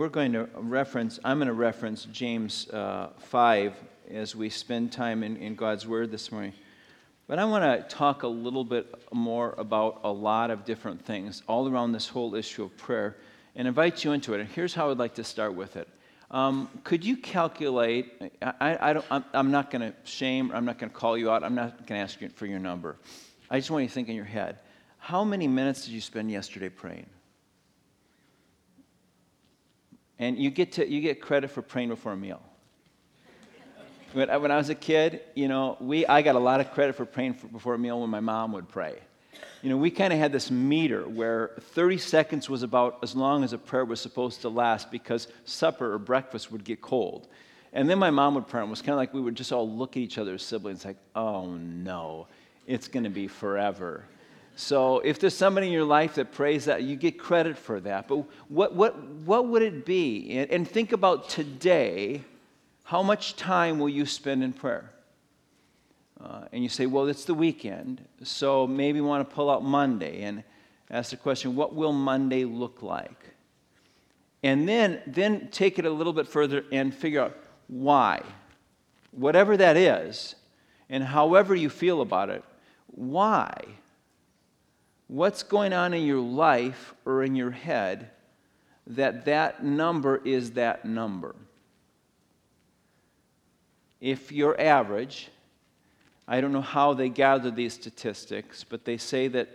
we're going to reference, I'm going to reference James uh, 5 as we spend time in, in God's Word this morning. But I want to talk a little bit more about a lot of different things all around this whole issue of prayer and invite you into it. And here's how I'd like to start with it. Um, could you calculate? I, I don't, I'm, I'm not going to shame, I'm not going to call you out, I'm not going to ask you for your number. I just want you to think in your head how many minutes did you spend yesterday praying? And you get, to, you get credit for praying before a meal. when, I, when I was a kid, you know, we, I got a lot of credit for praying for, before a meal when my mom would pray. You know, we kind of had this meter where 30 seconds was about as long as a prayer was supposed to last because supper or breakfast would get cold. And then my mom would pray, and it was kind of like we would just all look at each other as siblings, like, oh no, it's going to be forever. So if there's somebody in your life that prays that, you get credit for that. But what, what, what would it be? And, think about today how much time will you spend in prayer? Uh, and you say, well, it's the weekend, so maybe you want to pull out Monday and ask the question, what will Monday look like? And then, then take it a little bit further and figure out why. Whatever that is, and however you feel about it, why? What's going on in your life or in your head that that number is that number. If you're average, I don't know how they gather these statistics, but they say that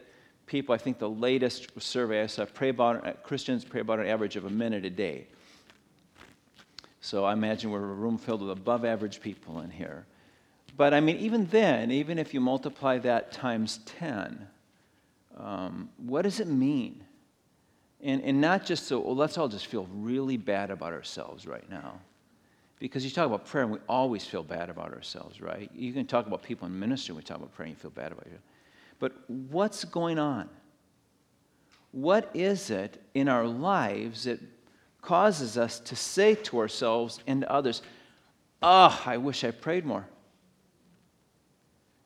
people, I think the latest survey I saw, pray about, uh, Christians pray about an average of a minute a day. So I imagine we're a room filled with above average people in here. But I mean, even then, even if you multiply that times 10, um, what does it mean? And, and not just so, well, let's all just feel really bad about ourselves right now. Because you talk about prayer, and we always feel bad about ourselves, right? You can talk about people in ministry, and we talk about prayer, and you feel bad about you. But what's going on? What is it in our lives that causes us to say to ourselves and to others, Oh, I wish I prayed more?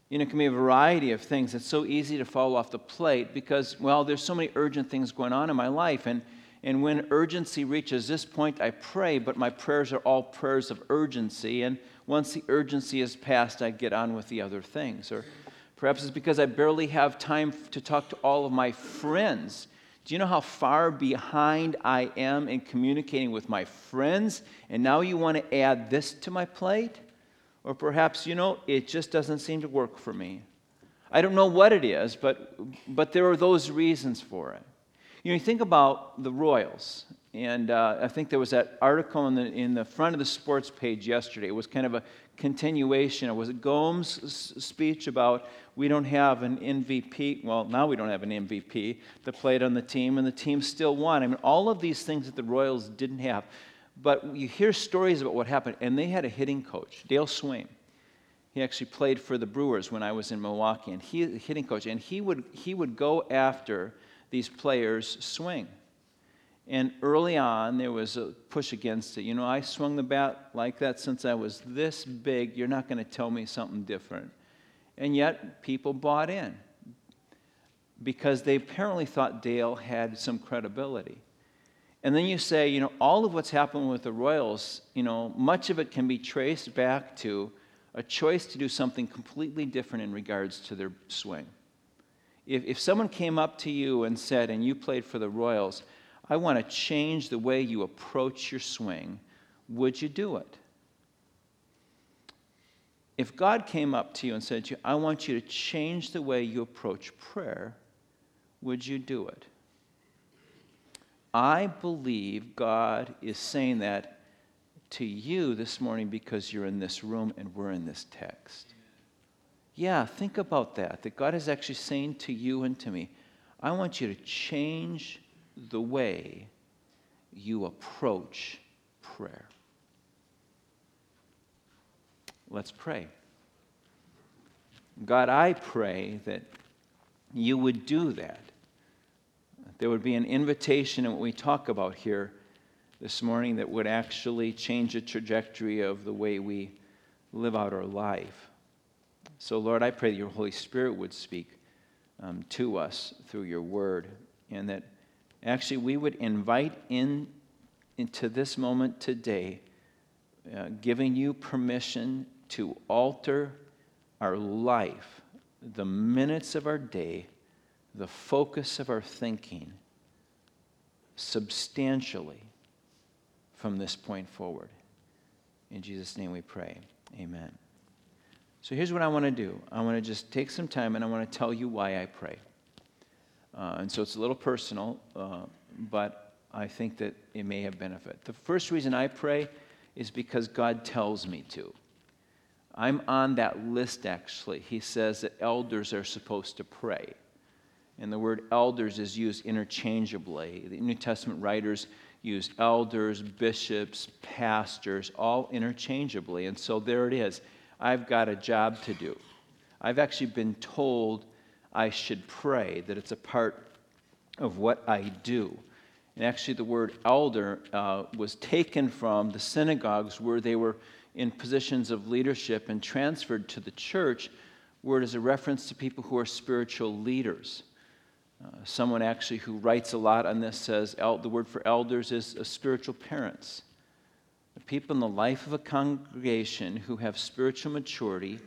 You know, it can be a variety of things. It's so easy to fall off the plate because, well, there's so many urgent things going on in my life. And, and when urgency reaches this point, I pray, but my prayers are all prayers of urgency. And once the urgency is past, I get on with the other things. Or perhaps it's because I barely have time to talk to all of my friends. Do you know how far behind I am in communicating with my friends? And now you want to add this to my plate? Or perhaps, you know, it just doesn't seem to work for me. I don't know what it is, but, but there are those reasons for it. You know, you think about the Royals, and uh, I think there was that article in the, in the front of the sports page yesterday. It was kind of a continuation. It was it Gomes' speech about we don't have an MVP. Well, now we don't have an MVP that played on the team, and the team still won. I mean, all of these things that the Royals didn't have. But you hear stories about what happened, and they had a hitting coach, Dale Sveum. He actually played for the Brewers when I was in Milwaukee, and he a hitting coach, and he would he would go after these players' swing. And early on, there was a push against it. You know, I swung the bat like that since I was this big. You're not going to tell me something different. And yet, people bought in because they apparently thought Dale had some credibility. And then you say, you know, all of what's happened with the Royals, you know, much of it can be traced back to a choice to do something completely different in regards to their swing. If, if someone came up to you and said, and you played for the Royals, I want to change the way you approach your swing, would you do it? If God came up to you and said to you, I want you to change the way you approach prayer, would you do it? I believe God is saying that to you this morning because you're in this room and we're in this text. Yeah, think about that. That God is actually saying to you and to me, I want you to change the way you approach prayer. Let's pray. God, I pray that you would do that there would be an invitation in what we talk about here this morning that would actually change the trajectory of the way we live out our life. So, Lord, I pray that your Holy Spirit would speak um, to us through your word and that actually we would invite in into this moment today, uh, giving you permission to alter our life, the minutes of our day, the focus of our thinking substantially from this point forward. In Jesus' name we pray. Amen. So here's what I want to do I want to just take some time and I want to tell you why I pray. Uh, and so it's a little personal, uh, but I think that it may have benefit. The first reason I pray is because God tells me to. I'm on that list actually. He says that elders are supposed to pray. And the word elders is used interchangeably. The New Testament writers used elders, bishops, pastors, all interchangeably. And so there it is. I've got a job to do. I've actually been told I should pray, that it's a part of what I do. And actually, the word elder uh, was taken from the synagogues where they were in positions of leadership and transferred to the church, where it is a reference to people who are spiritual leaders. Uh, someone actually who writes a lot on this says el- the word for elders is spiritual parents. The people in the life of a congregation who have spiritual maturity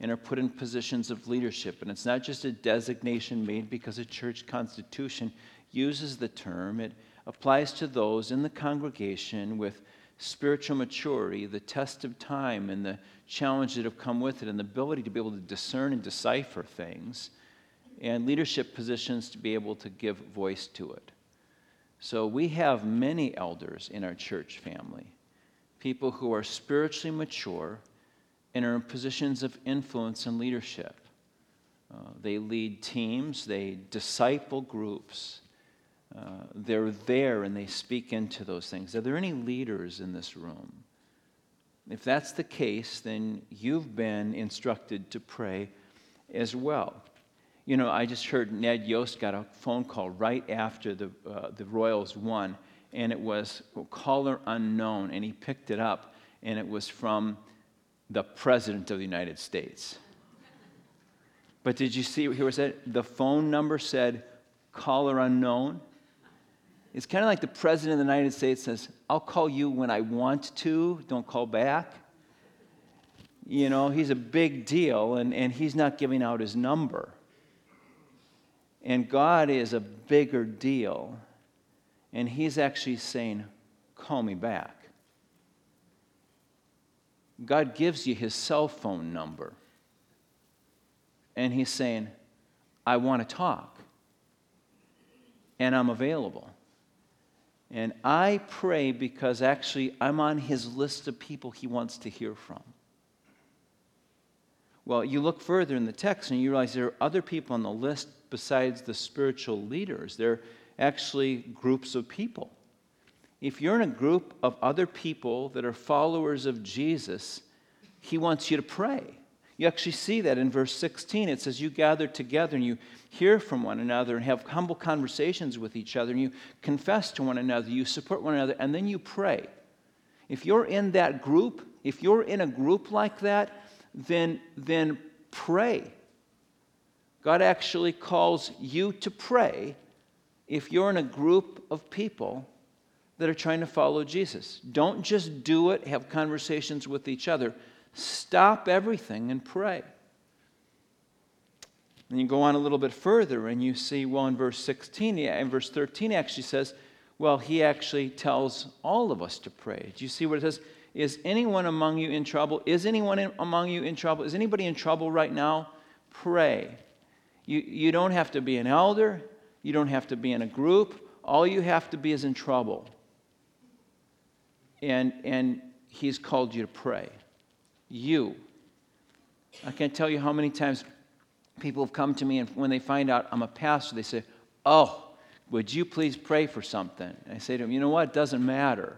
and are put in positions of leadership. And it's not just a designation made because a church constitution uses the term, it applies to those in the congregation with spiritual maturity, the test of time, and the challenge that have come with it, and the ability to be able to discern and decipher things, and leadership positions to be able to give voice to it. So we have many elders in our church family, people who are spiritually mature and are in positions of influence and leadership. Uh, they lead teams, they disciple groups. Uh, they're there and they speak into those things. Are there any leaders in this room? If that's the case, then you've been instructed to pray as well. You know, I just heard Ned Yost got a phone call right after the, uh, the Royals won, and it was caller unknown, and he picked it up, and it was from the President of the United States. But did you see here was that the phone number said caller unknown? It's kind of like the President of the United States says, I'll call you when I want to, don't call back. You know, he's a big deal and, and he's not giving out his number. And God is a bigger deal. And he's actually saying, call me back. God gives you his cell phone number. And he's saying, I want to talk. And I'm available. And I pray because actually I'm on his list of people he wants to hear from. Well, you look further in the text and you realize there are other people on the list besides the spiritual leaders. they're actually groups of people if you're in a group of other people that are followers of Jesus, he wants you to pray. You actually see that in verse 16. It says, You gather together and you hear from one another and have humble conversations with each other and you confess to one another, you support one another, and then you pray. If you're in that group, if you're in a group like that, then, then pray. God actually calls you to pray if you're in a group of people that are trying to follow Jesus. Don't just do it, have conversations with each other. Stop everything and pray. And you go on a little bit further and you see, well, in verse 16, in verse 13 actually says, well, he actually tells all of us to pray. Do you see what it says? Is anyone among you in trouble? Is anyone in, among you in trouble? Is anybody in trouble right now? Pray. You, you don't have to be an elder, you don't have to be in a group. All you have to be is in trouble and, and He's called you to pray. You. I can't tell you how many times people have come to me, and when they find out I'm a pastor, they say, Oh, would you please pray for something? And I say to them, You know what? It doesn't matter.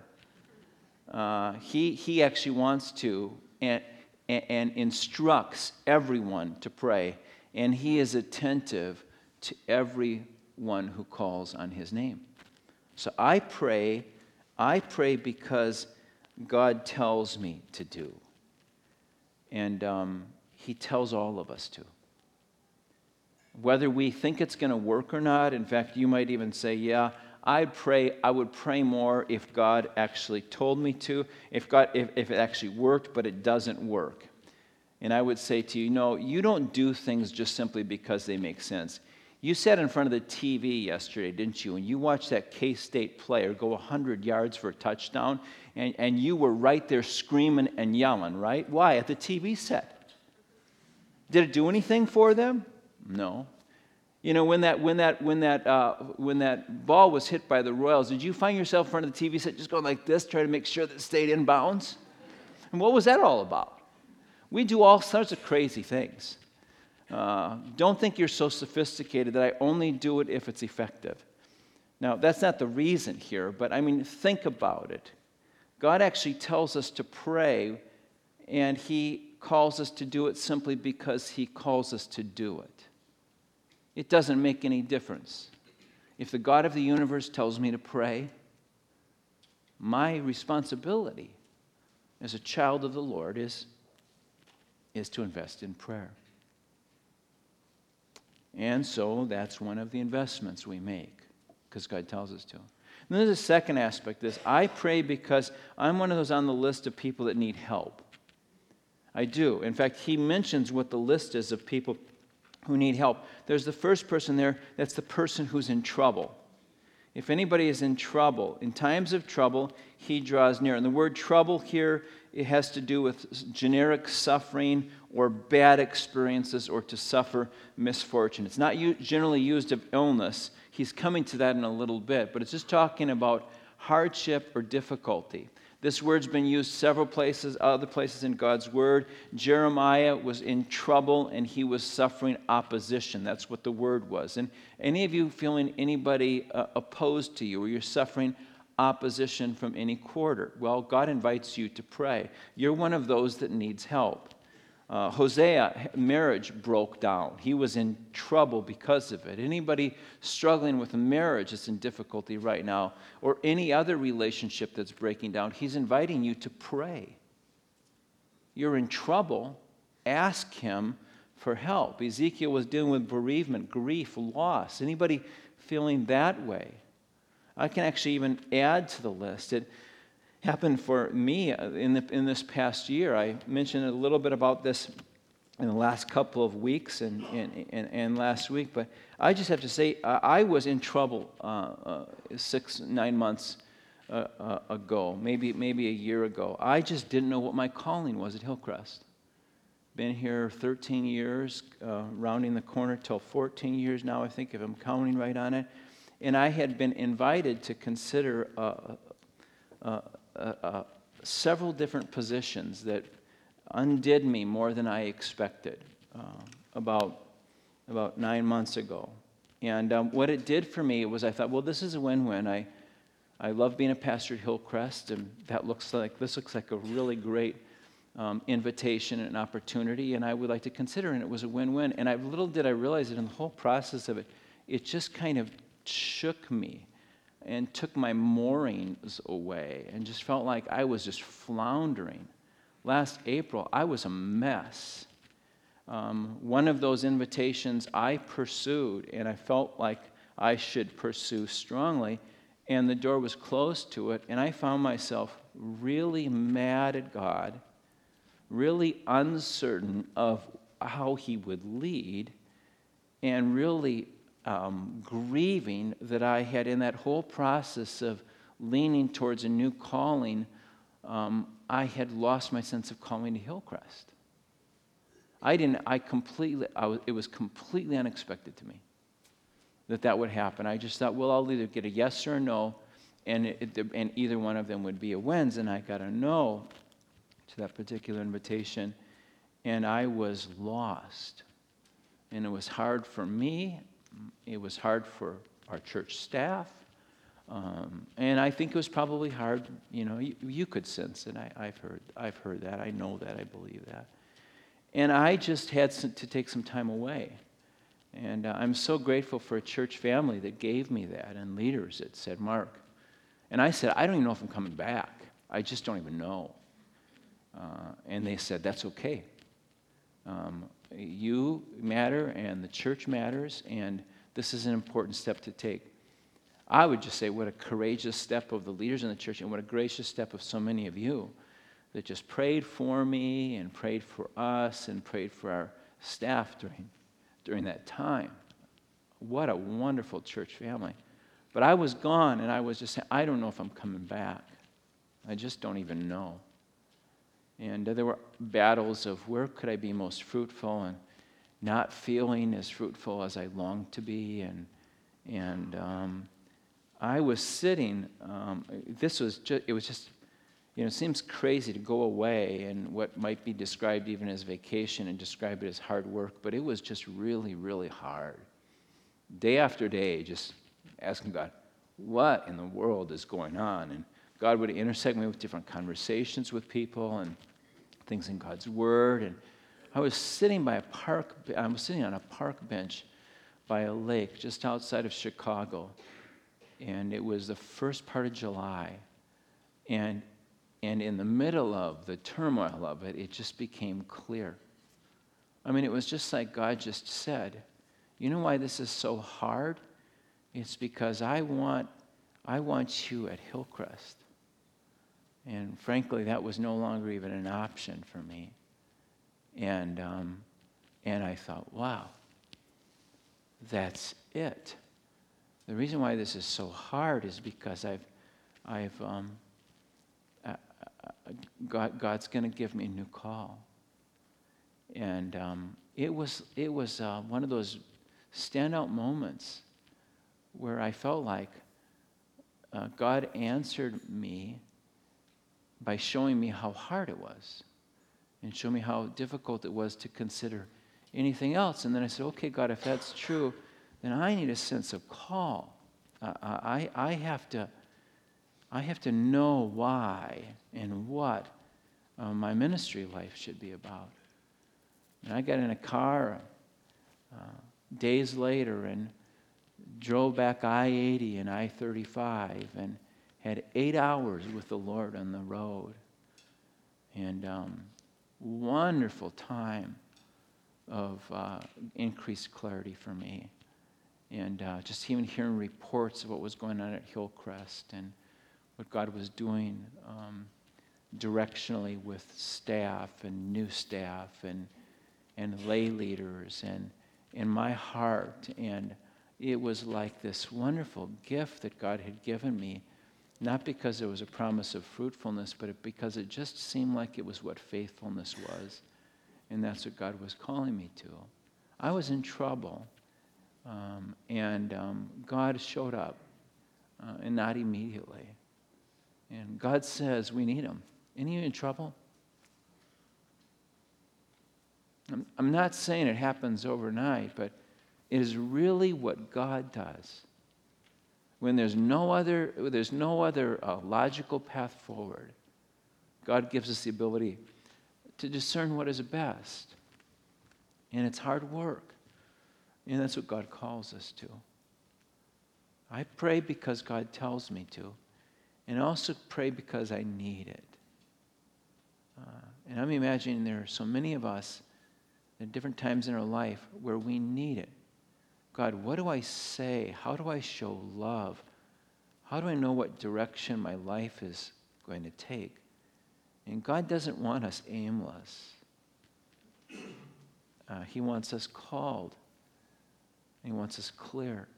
Uh, he, he actually wants to and, and, and instructs everyone to pray, and he is attentive to everyone who calls on his name. So I pray I pray because God tells me to do. And um, He tells all of us to. Whether we think it's going to work or not, in fact, you might even say, Yeah, I'd pray, I would pray more if God actually told me to, if, God, if, if it actually worked, but it doesn't work. And I would say to you, no, you don't do things just simply because they make sense. You sat in front of the TV yesterday, didn't you? And you watched that K State player go 100 yards for a touchdown, and, and you were right there screaming and yelling, right? Why? At the TV set. Did it do anything for them? No. You know, when that, when that, when that, uh, when that ball was hit by the Royals, did you find yourself in front of the TV set just going like this, trying to make sure that it stayed in bounds? And what was that all about? We do all sorts of crazy things. Uh, don't think you're so sophisticated that I only do it if it's effective. Now, that's not the reason here, but I mean, think about it. God actually tells us to pray, and He calls us to do it simply because He calls us to do it. It doesn't make any difference. If the God of the universe tells me to pray, my responsibility as a child of the Lord is is to invest in prayer. And so that's one of the investments we make because God tells us to. And there's a second aspect this. I pray because I'm one of those on the list of people that need help. I do. In fact, he mentions what the list is of people who need help. There's the first person there, that's the person who's in trouble. If anybody is in trouble, in times of trouble, he draws near. And the word trouble here it has to do with generic suffering or bad experiences or to suffer misfortune. It's not generally used of illness. He's coming to that in a little bit, but it's just talking about hardship or difficulty. This word's been used several places, other places in God's word. Jeremiah was in trouble and he was suffering opposition. That's what the word was. And any of you feeling anybody uh, opposed to you or you're suffering opposition from any quarter? Well, God invites you to pray. You're one of those that needs help. Uh, Hosea, marriage broke down. He was in trouble because of it. Anybody struggling with a marriage that's in difficulty right now, or any other relationship that's breaking down, he's inviting you to pray. You're in trouble, ask him for help. Ezekiel was dealing with bereavement, grief, loss. Anybody feeling that way? I can actually even add to the list. It happened for me in, the, in this past year. I mentioned a little bit about this in the last couple of weeks and, and, and, and last week, but I just have to say, I was in trouble uh, uh, six, nine months uh, uh, ago, maybe, maybe a year ago. I just didn't know what my calling was at Hillcrest. Been here 13 years, uh, rounding the corner till 14 years now, I think, if I'm counting right on it and I had been invited to consider uh, uh, uh, several different positions that undid me more than I expected about, about nine months ago. And um, what it did for me was I thought, well, this is a win win. I, I love being a pastor at Hillcrest, and that looks like, this looks like a really great um, invitation and opportunity, and I would like to consider. And it was a win win. And I, little did I realize that in the whole process of it, it just kind of shook me and took my moorings away and just felt like I was just floundering. Last April, I was a mess. Um, one of those invitations I pursued, and I felt like I should pursue strongly, and the door was closed to it, and I found myself really mad at God, really uncertain of how He would lead, and really um, grieving that I had in that whole process of leaning towards a new calling, um, I had lost my sense of calling to Hillcrest. I didn't, I completely, I was, it was completely unexpected to me that that would happen. I just thought, well, I'll either get a yes or a no, and, it, and either one of them would be a wins, and I got a no to that particular invitation, and I was lost. And it was hard for me, it was hard for our church staff. Um, and I think it was probably hard, you know, you, you could sense it. I, have heard, I've heard that. I know that. I believe that. And I just had some, to take some time away. And uh, I'm so grateful for a church family that gave me that and leaders that said, Mark. And I said, I don't even know if I'm coming back. I just don't even know. Uh, and they said, that's okay. Um, you matter and the church matters, and this is an important step to take. I would just say, what a courageous step of the leaders in the church, and what a gracious step of so many of you that just prayed for me and prayed for us and prayed for our staff during, during that time. What a wonderful church family. But I was gone, and I was just saying, I don't know if I'm coming back. I just don't even know. And uh, there were battles of where could I be most fruitful and not feeling as fruitful as I longed to be. And, and um, I was sitting, um, this was just, it was just, you know, it seems crazy to go away and what might be described even as vacation and describe it as hard work, but it was just really, really hard. Day after day, just asking God, what in the world is going on? And God would intersect me with different conversations with people and things in God's Word. And I was sitting by a park, I was sitting on a park bench by a lake just outside of Chicago. And it was the first part of July. And, and in the middle of the turmoil of it, it just became clear. I mean, it was just like God just said, You know why this is so hard? It's because I want, I want you at Hillcrest. And frankly, that was no longer even an option for me. And, um, and I thought, wow, that's it. The reason why this is so hard is because I've, I've um, uh, uh God, God's going to give me a new call. And um, it was, it was uh, one of those standout moments where I felt like uh, God answered me by showing me how hard it was and show me how difficult it was to consider anything else. And then I said, okay, God, if that's true, then I need a sense of call. Uh, I, I, have to, I have to know why and what uh, my ministry life should be about. And I got in a car uh, days later and drove back I 80 and I 35 and had eight hours with the Lord on the road. And um, wonderful time of uh, increased clarity for me. And uh, just even hearing reports of what was going on at Hillcrest and what God was doing um, directionally with staff and new staff and, and lay leaders and in my heart. And it was like this wonderful gift that God had given me not because there was a promise of fruitfulness, but because it just seemed like it was what faithfulness was. And that's what God was calling me to. I was in trouble, um, and um, God showed up, uh, and not immediately. And God says we need Him. Any in trouble? I'm, I'm not saying it happens overnight, but it is really what God does when there's no other, there's no other uh, logical path forward, God gives us the ability to discern what is best. And it's hard work. And that's what God calls us to. I pray because God tells me to, and I also pray because I need it. Uh, and I'm imagining there are so many of us at different times in our life where we need it. God, what do I say? How do I show love? How do I know what direction my life is going to take? And God doesn't want us aimless. Uh, he wants us called. He wants us clear.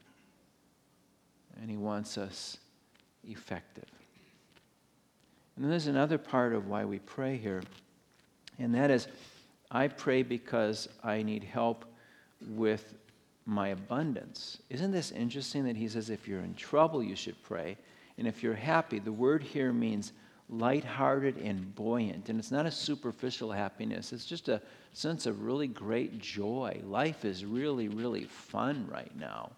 And He wants us effective. And there's another part of why we pray here, and that is I pray because I need help with my abundance. Isn't this interesting that he says if you're in trouble, you should pray? And if you're happy, the word here means lighthearted and buoyant. And it's not a superficial happiness, it's just a sense of really great joy. Life is really, really fun right now.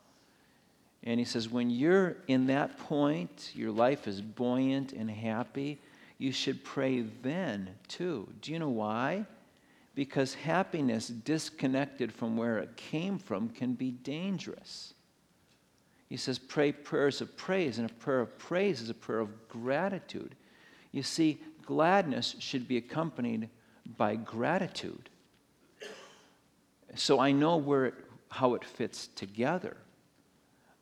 And he says, when you're in that point, your life is buoyant and happy, you should pray then too. Do you know why? Because happiness disconnected from where it came from can be dangerous. He says, pray prayers of praise, and a prayer of praise is a prayer of gratitude. You see, gladness should be accompanied by gratitude. So I know where it, how it fits together.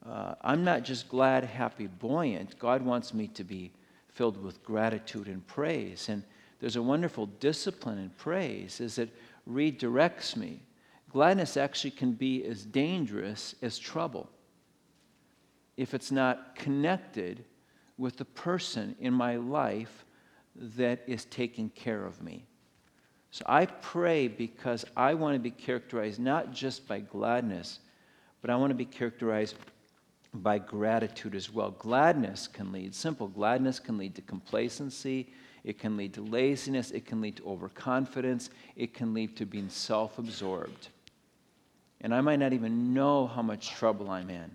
uh, I'm not just glad, happy, buoyant. God wants me to be filled with gratitude and praise. And there's a wonderful discipline in praise as it redirects me. Gladness actually can be as dangerous as trouble if it's not connected with the person in my life that is taking care of me. So I pray because I want to be characterized not just by gladness, but I want to be characterized by gratitude as well. Gladness can lead, simple gladness can lead to complacency, it can lead to laziness, it can lead to overconfidence, it can lead to being self absorbed. And I might not even know how much trouble I'm in.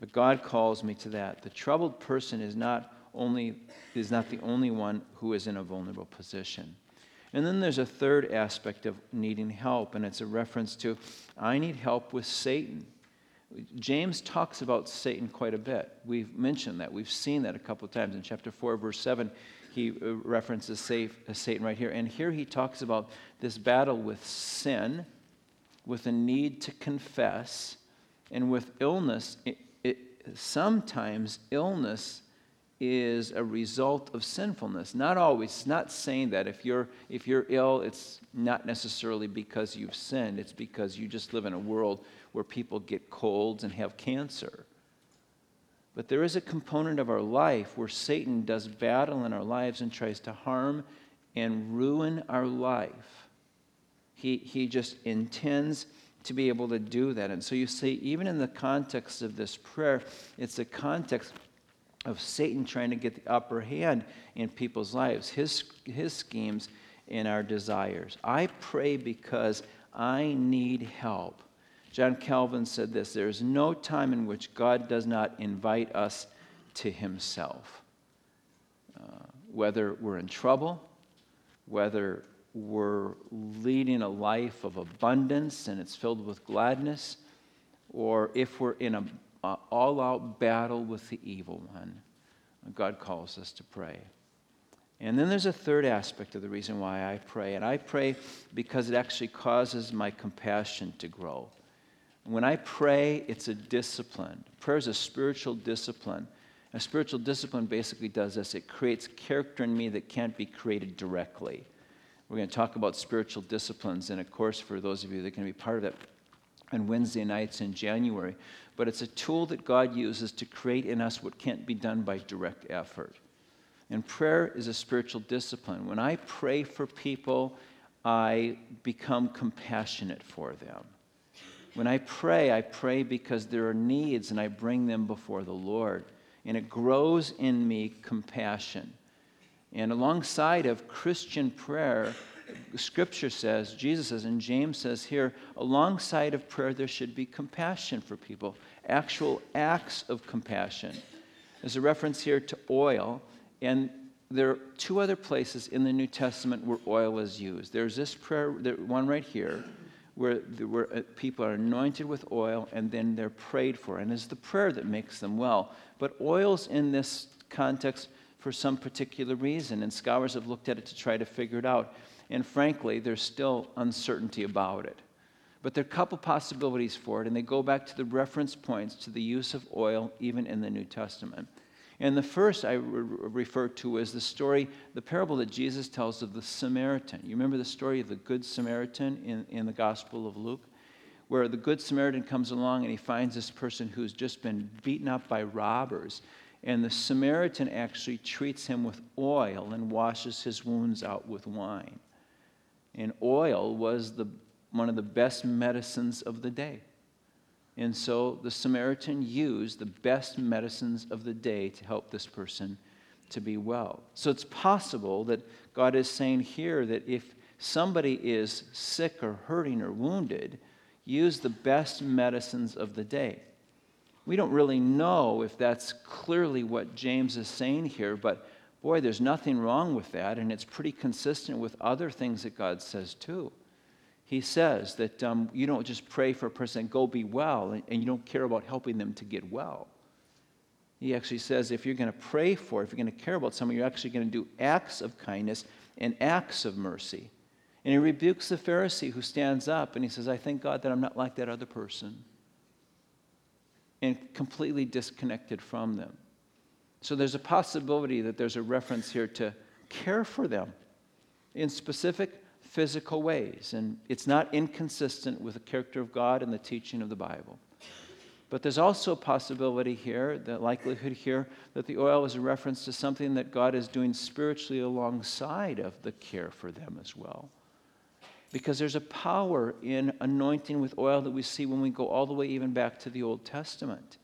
But God calls me to that. The troubled person is not only is not the only one who is in a vulnerable position. And then there's a third aspect of needing help, and it's a reference to I need help with Satan. James talks about Satan quite a bit. We've mentioned that. We've seen that a couple of times. In chapter 4, verse 7, he uh, references Satan right here. And here he talks about this battle with sin, with a need to confess, and with illness. It, it, sometimes illness is a result of sinfulness. Not always. It's not saying that if you're if you're ill, it's not necessarily because you've sinned. It's because you just live in a world where people get colds and have cancer. But there is a component of our life where Satan does battle in our lives and tries to harm and ruin our life. He, he just intends to be able to do that. And so you see, even in the context of this prayer, it's the context of Satan trying to get the upper hand in people's lives, his, his schemes and our desires. I pray because I need help. John Calvin said this there is no time in which God does not invite us to himself. Uh, whether we're in trouble, whether we're leading a life of abundance and it's filled with gladness, or if we're in an all out battle with the evil one, God calls us to pray. And then there's a third aspect of the reason why I pray, and I pray because it actually causes my compassion to grow. When I pray, it's a discipline. Prayer is a spiritual discipline. A spiritual discipline basically does this it creates character in me that can't be created directly. We're going to talk about spiritual disciplines in a course for those of you that can be part of it on Wednesday nights in January. But it's a tool that God uses to create in us what can't be done by direct effort. And prayer is a spiritual discipline. When I pray for people, I become compassionate for them. When I pray, I pray because there are needs and I bring them before the Lord. And it grows in me compassion. And alongside of Christian prayer, Scripture says, Jesus says, and James says here, alongside of prayer, there should be compassion for people, actual acts of compassion. There's a reference here to oil, and there are two other places in the New Testament where oil is used. There's this prayer, one right here, where, where uh, people are anointed with oil and then they're prayed for. And it's the prayer that makes them well. But oil's in this context for some particular reason, and scholars have looked at it to try to figure it out. And frankly, there's still uncertainty about it. But there are a couple possibilities for it, and they go back to the reference points to the use of oil even in the New Testament. And the first I re- refer to is the story, the parable that Jesus tells of the Samaritan. You remember the story of the Good Samaritan in, in the Gospel of Luke? Where the Good Samaritan comes along and he finds this person who's just been beaten up by robbers. And the Samaritan actually treats him with oil and washes his wounds out with wine. And oil was the, one of the best medicines of the day. And so the Samaritan used the best medicines of the day to help this person to be well. So it's possible that God is saying here that if somebody is sick or hurting or wounded, use the best medicines of the day. We don't really know if that's clearly what James is saying here, but boy, there's nothing wrong with that, and it's pretty consistent with other things that God says too he says that um, you don't just pray for a person, and go be well, and, and you don't care about helping them to get well. He actually says if you're going to pray for, if you're going to care about someone, you're actually going to do acts of kindness and acts of mercy. And he rebukes the Pharisee who stands up and he says, I thank God that I'm not like that other person. and completely disconnected from them. So there's a possibility that there's a reference here to care for them in specific physical ways. And it's not inconsistent with the character of God and the teaching of the Bible. But there's also a possibility here, the likelihood here, that the oil is a reference to something that God is doing spiritually alongside of the care for them as well. Because there's a power in anointing with oil that we see when we go all the way even back to the Old Testament.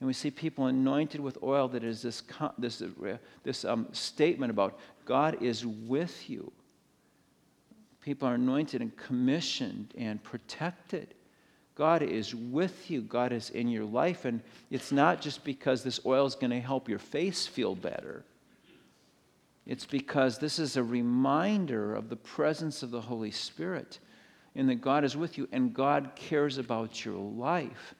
And we see people anointed with oil that is this, this, uh, this um, statement about God is with you. People are anointed and commissioned and protected. God is with you. God is in your life. And it's not just because this oil is going to help your face feel better. It's because this is a reminder of the presence of the Holy Spirit and that God is with you and God cares about your life.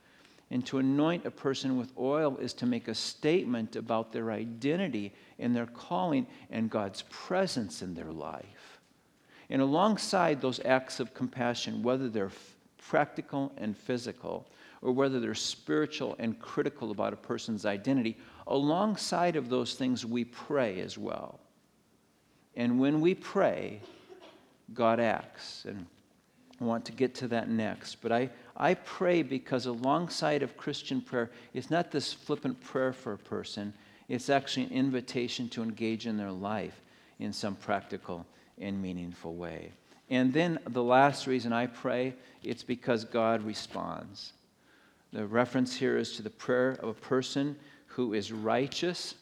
And to anoint a person with oil is to make a statement about their identity and their calling and God's presence in their life. And alongside those acts of compassion, whether they're practical and physical, or whether they're spiritual and critical about a person's identity, alongside of those things, we pray as well. And when we pray, God acts. And I want to get to that next. But I, I pray because alongside of Christian prayer, it's not this flippant prayer for a person, it's actually an invitation to engage in their life in some practical and meaningful way. And then the last reason I pray, it's because God responds. The reference here is to the prayer of a person who is righteous.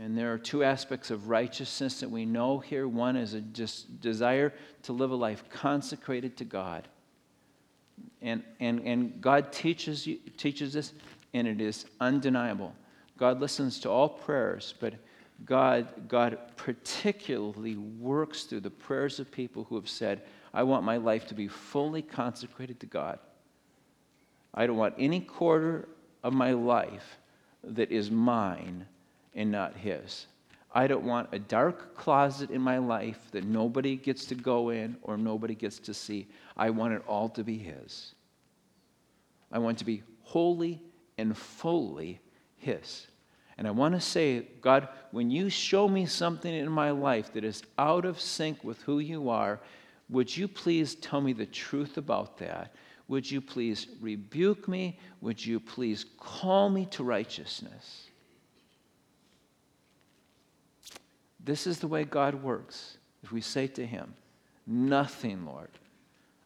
And there are two aspects of righteousness that we know here. One is a just desire to live a life consecrated to God. And, and, and God teaches, you, teaches this, and it is undeniable. God listens to all prayers, but God, God particularly works through the prayers of people who have said, I want my life to be fully consecrated to God. I don't want any quarter of my life that is mine and not His. I don't want a dark closet in my life that nobody gets to go in or nobody gets to see. I want it all to be His. I want to be wholly and fully His. And I want to say, God, when you show me something in my life that is out of sync with who you are, would you please tell me the truth about that? Would you please rebuke me? Would you please call me to righteousness? This is the way God works. If we say to Him, Nothing, Lord,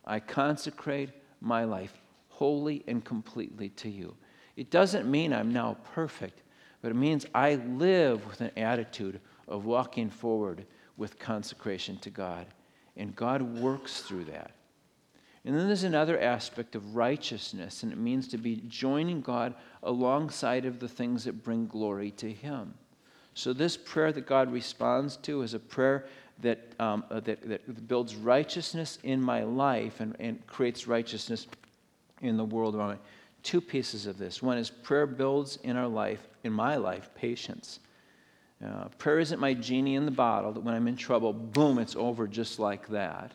I consecrate my life wholly and completely to you. It doesn't mean I'm now perfect but it means I live with an attitude of walking forward with consecration to God. And God works through that. And then there's another aspect of righteousness, and it means to be joining God alongside of the things that bring glory to Him. So, this prayer that God responds to is a prayer that, um, uh, that, that, builds righteousness in my life and, and creates righteousness in the world around me two pieces of this. One is prayer builds in our life, in my life, patience. Uh, prayer isn't my genie in the bottle that when I'm in trouble, boom, it's over just like that.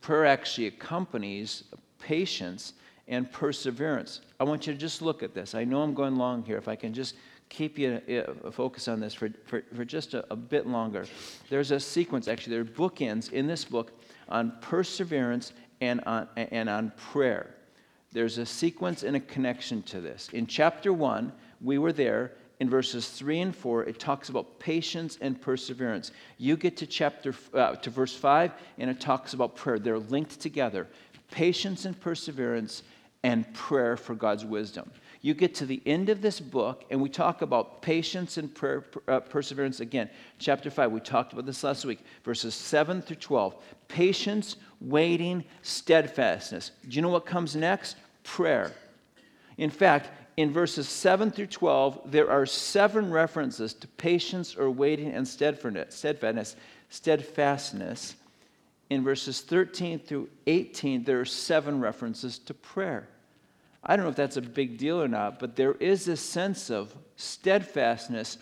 Prayer actually accompanies patience and perseverance. I want you to just look at this. I know I'm going long here. If I can just keep you uh, focus on this for, for, for just a, a bit longer. There's a sequence, actually, there are bookends in this book on perseverance and on, and on prayer there's a sequence and a connection to this. In chapter 1, we were there. In verses 3 and 4, it talks about patience and perseverance. You get to chapter uh, to verse 5 and it talks about prayer. They're linked together. Patience and perseverance and prayer for God's wisdom. You get to the end of this book, and we talk about patience and uh, perseverance again. Chapter 5, we talked about this last week, verses 7 through 12. Patience, waiting, steadfastness. Do you know what comes next? Prayer. In fact, in verses 7 through 12, there are seven references to patience or waiting and steadfastness. Steadfastness. In verses 13 through 18, there are seven references to prayer. I don't know if that's a big deal or not, but there is this sense of steadfastness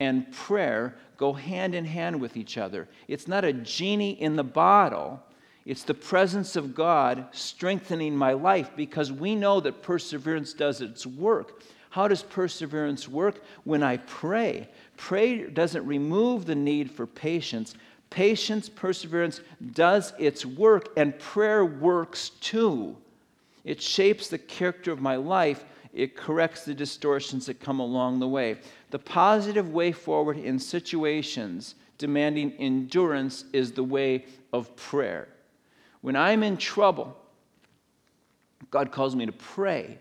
and prayer go hand in hand with each other. It's not a genie in the bottle, It's the presence of God strengthening my life because we know that perseverance does its work. How does perseverance work? When I pray. Prayer doesn't remove the need for patience. Patience, perseverance does its work, and prayer works too. It shapes the character of my life, it corrects the distortions that come along the way. The positive way forward in situations demanding endurance is the way of prayer. When I'm in trouble, God calls me to pray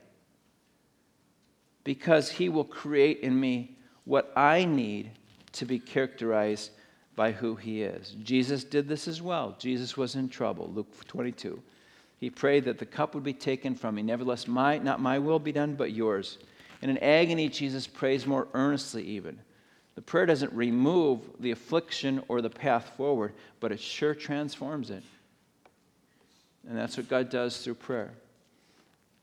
because He will create in me what I need to be characterized by who He is. Jesus did this as well. Jesus was in trouble, Luke 22. He prayed that the cup would be taken from me. Nevertheless, my, not my will be done, but yours. In agony, Jesus prays more earnestly, even. The prayer doesn't remove the affliction or the path forward, but it sure transforms it. And that's what God does through prayer.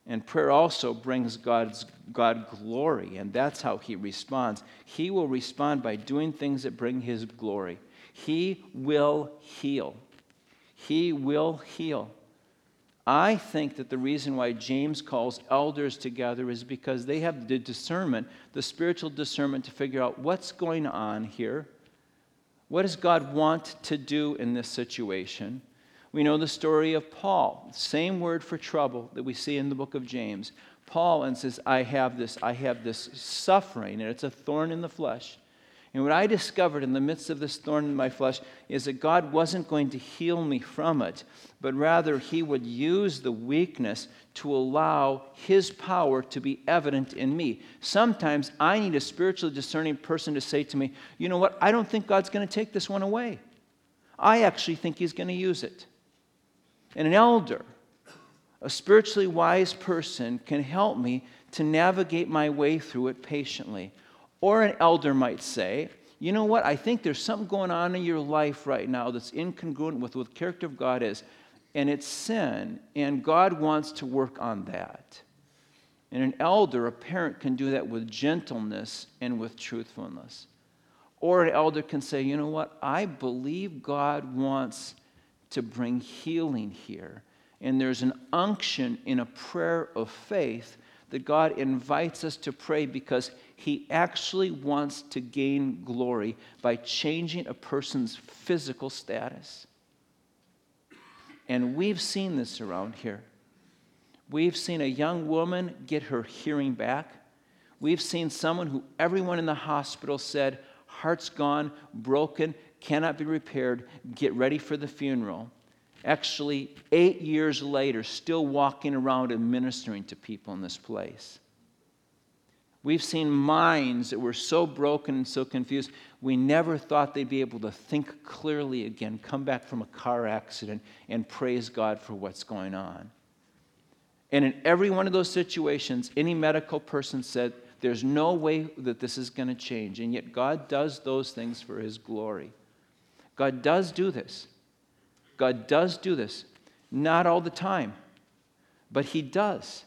And prayer also brings God's God glory, and that's how he responds. He will respond by doing things that bring his glory. He will heal. He will heal. I think that the reason why James calls elders together is because they have the discernment, the spiritual discernment to figure out what's going on here. What does God want to do in this situation? We know the story of Paul, same word for trouble that we see in the book of James. Paul and says, I have this, I have this suffering, and it's a thorn in the flesh. And what I discovered in the midst of this thorn in my flesh is that God wasn't going to heal me from it, but rather He would use the weakness to allow His power to be evident in me. Sometimes I need a spiritually discerning person to say to me, You know what? I don't think God's going to take this one away. I actually think He's going to use it. And an elder, a spiritually wise person, can help me to navigate my way through it patiently. Or an elder might say, you know what? I think there's something going on in your life right now that's incongruent with what the character of God is, and it's sin, and God wants to work on that. And an elder, a parent, can do that with gentleness and with truthfulness. Or an elder can say, you know what? I believe God wants to bring healing here. And there's an unction in a prayer of faith that God invites us to pray because He actually wants to gain glory by changing a person's physical status. And we've seen this around here. We've seen a young woman get her hearing back. We've seen someone who everyone in the hospital said, heart's gone, broken, cannot be repaired, get ready for the funeral actually, eight years later, still walking around and ministering to people in this place. We've seen minds that were so broken and so confused, we never thought they'd be able to think clearly again, come back from a car accident, and praise God for what's going on. And in every one of those situations, any medical person said, There's no way that this is going to change. And yet, God does those things for His glory. God does do this. God does do this. Not all the time, but He does.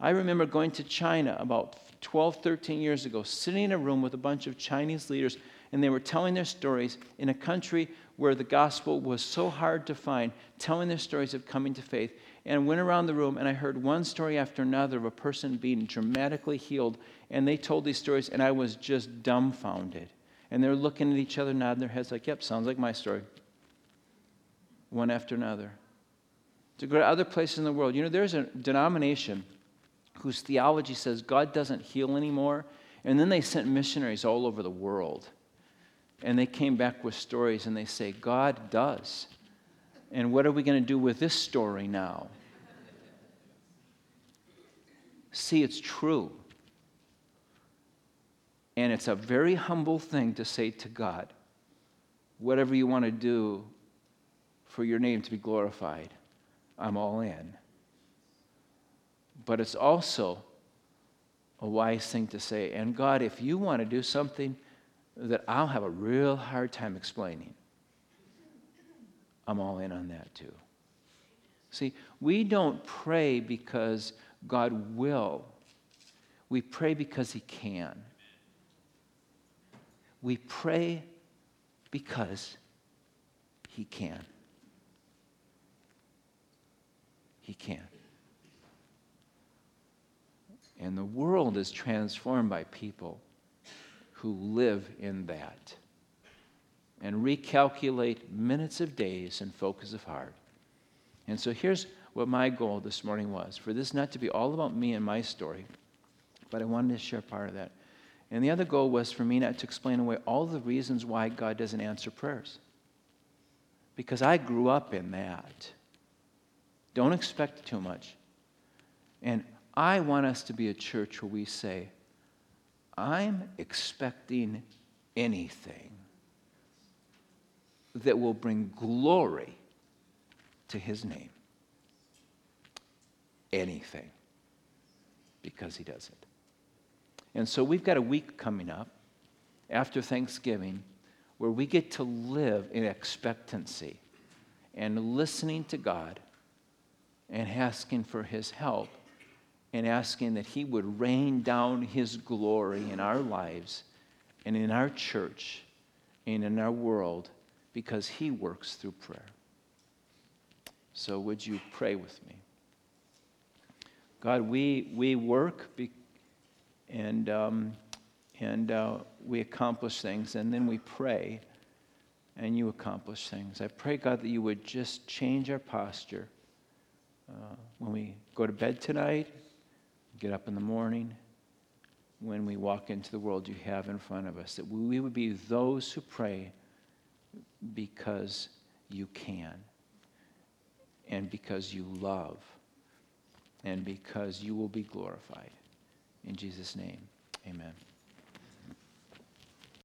I remember going to China about 12, 13 years ago, sitting in a room with a bunch of Chinese leaders, and they were telling their stories in a country where the gospel was so hard to find, telling their stories of coming to faith. And I went around the room and I heard one story after another of a person being dramatically healed. And they told these stories, and I was just dumbfounded. And they're looking at each other, nodding their heads, like, yep, sounds like my story one after another. To go to other places in the world. You know, there's a denomination whose theology says God doesn't heal anymore. And then they sent missionaries all over the world. And they came back with stories and they say, God does. And what are we going to do with this story now? See, it's true. And it's a very humble thing to say to God, whatever you want to do, for your name to be glorified, I'm all in. But it's also a wise thing to say, and God, if you want to do something that I'll have a real hard time explaining, I'm all in on that too. See, we don't pray because God will, we pray because He can. We pray because He can. He can. And the world is transformed by people who live in that and recalculate minutes of days and focus of heart. And so here's what my goal this morning was for this not to be all about me and my story, but I wanted to share part of that. And the other goal was for me not to explain away all the reasons why God doesn't answer prayers. Because I grew up in that. Don't expect too much. And I want us to be a church where we say, I'm expecting anything that will bring glory to his name. Anything. Because he does it. And so we've got a week coming up after Thanksgiving where we get to live in expectancy and listening to God and asking for his help and asking that he would rain down his glory in our lives and in our church and in our world because he works through prayer. So, would you pray with me? God, we, we work be, and, um, and uh, we accomplish things, and then we pray, and you accomplish things. I pray, God, that you would just change our posture uh, when we go to bed tonight, get up in the morning, when we walk into the world you have in front of us, that we would be those who pray because you can, and because you love, and because you will be glorified. In Jesus' name, amen.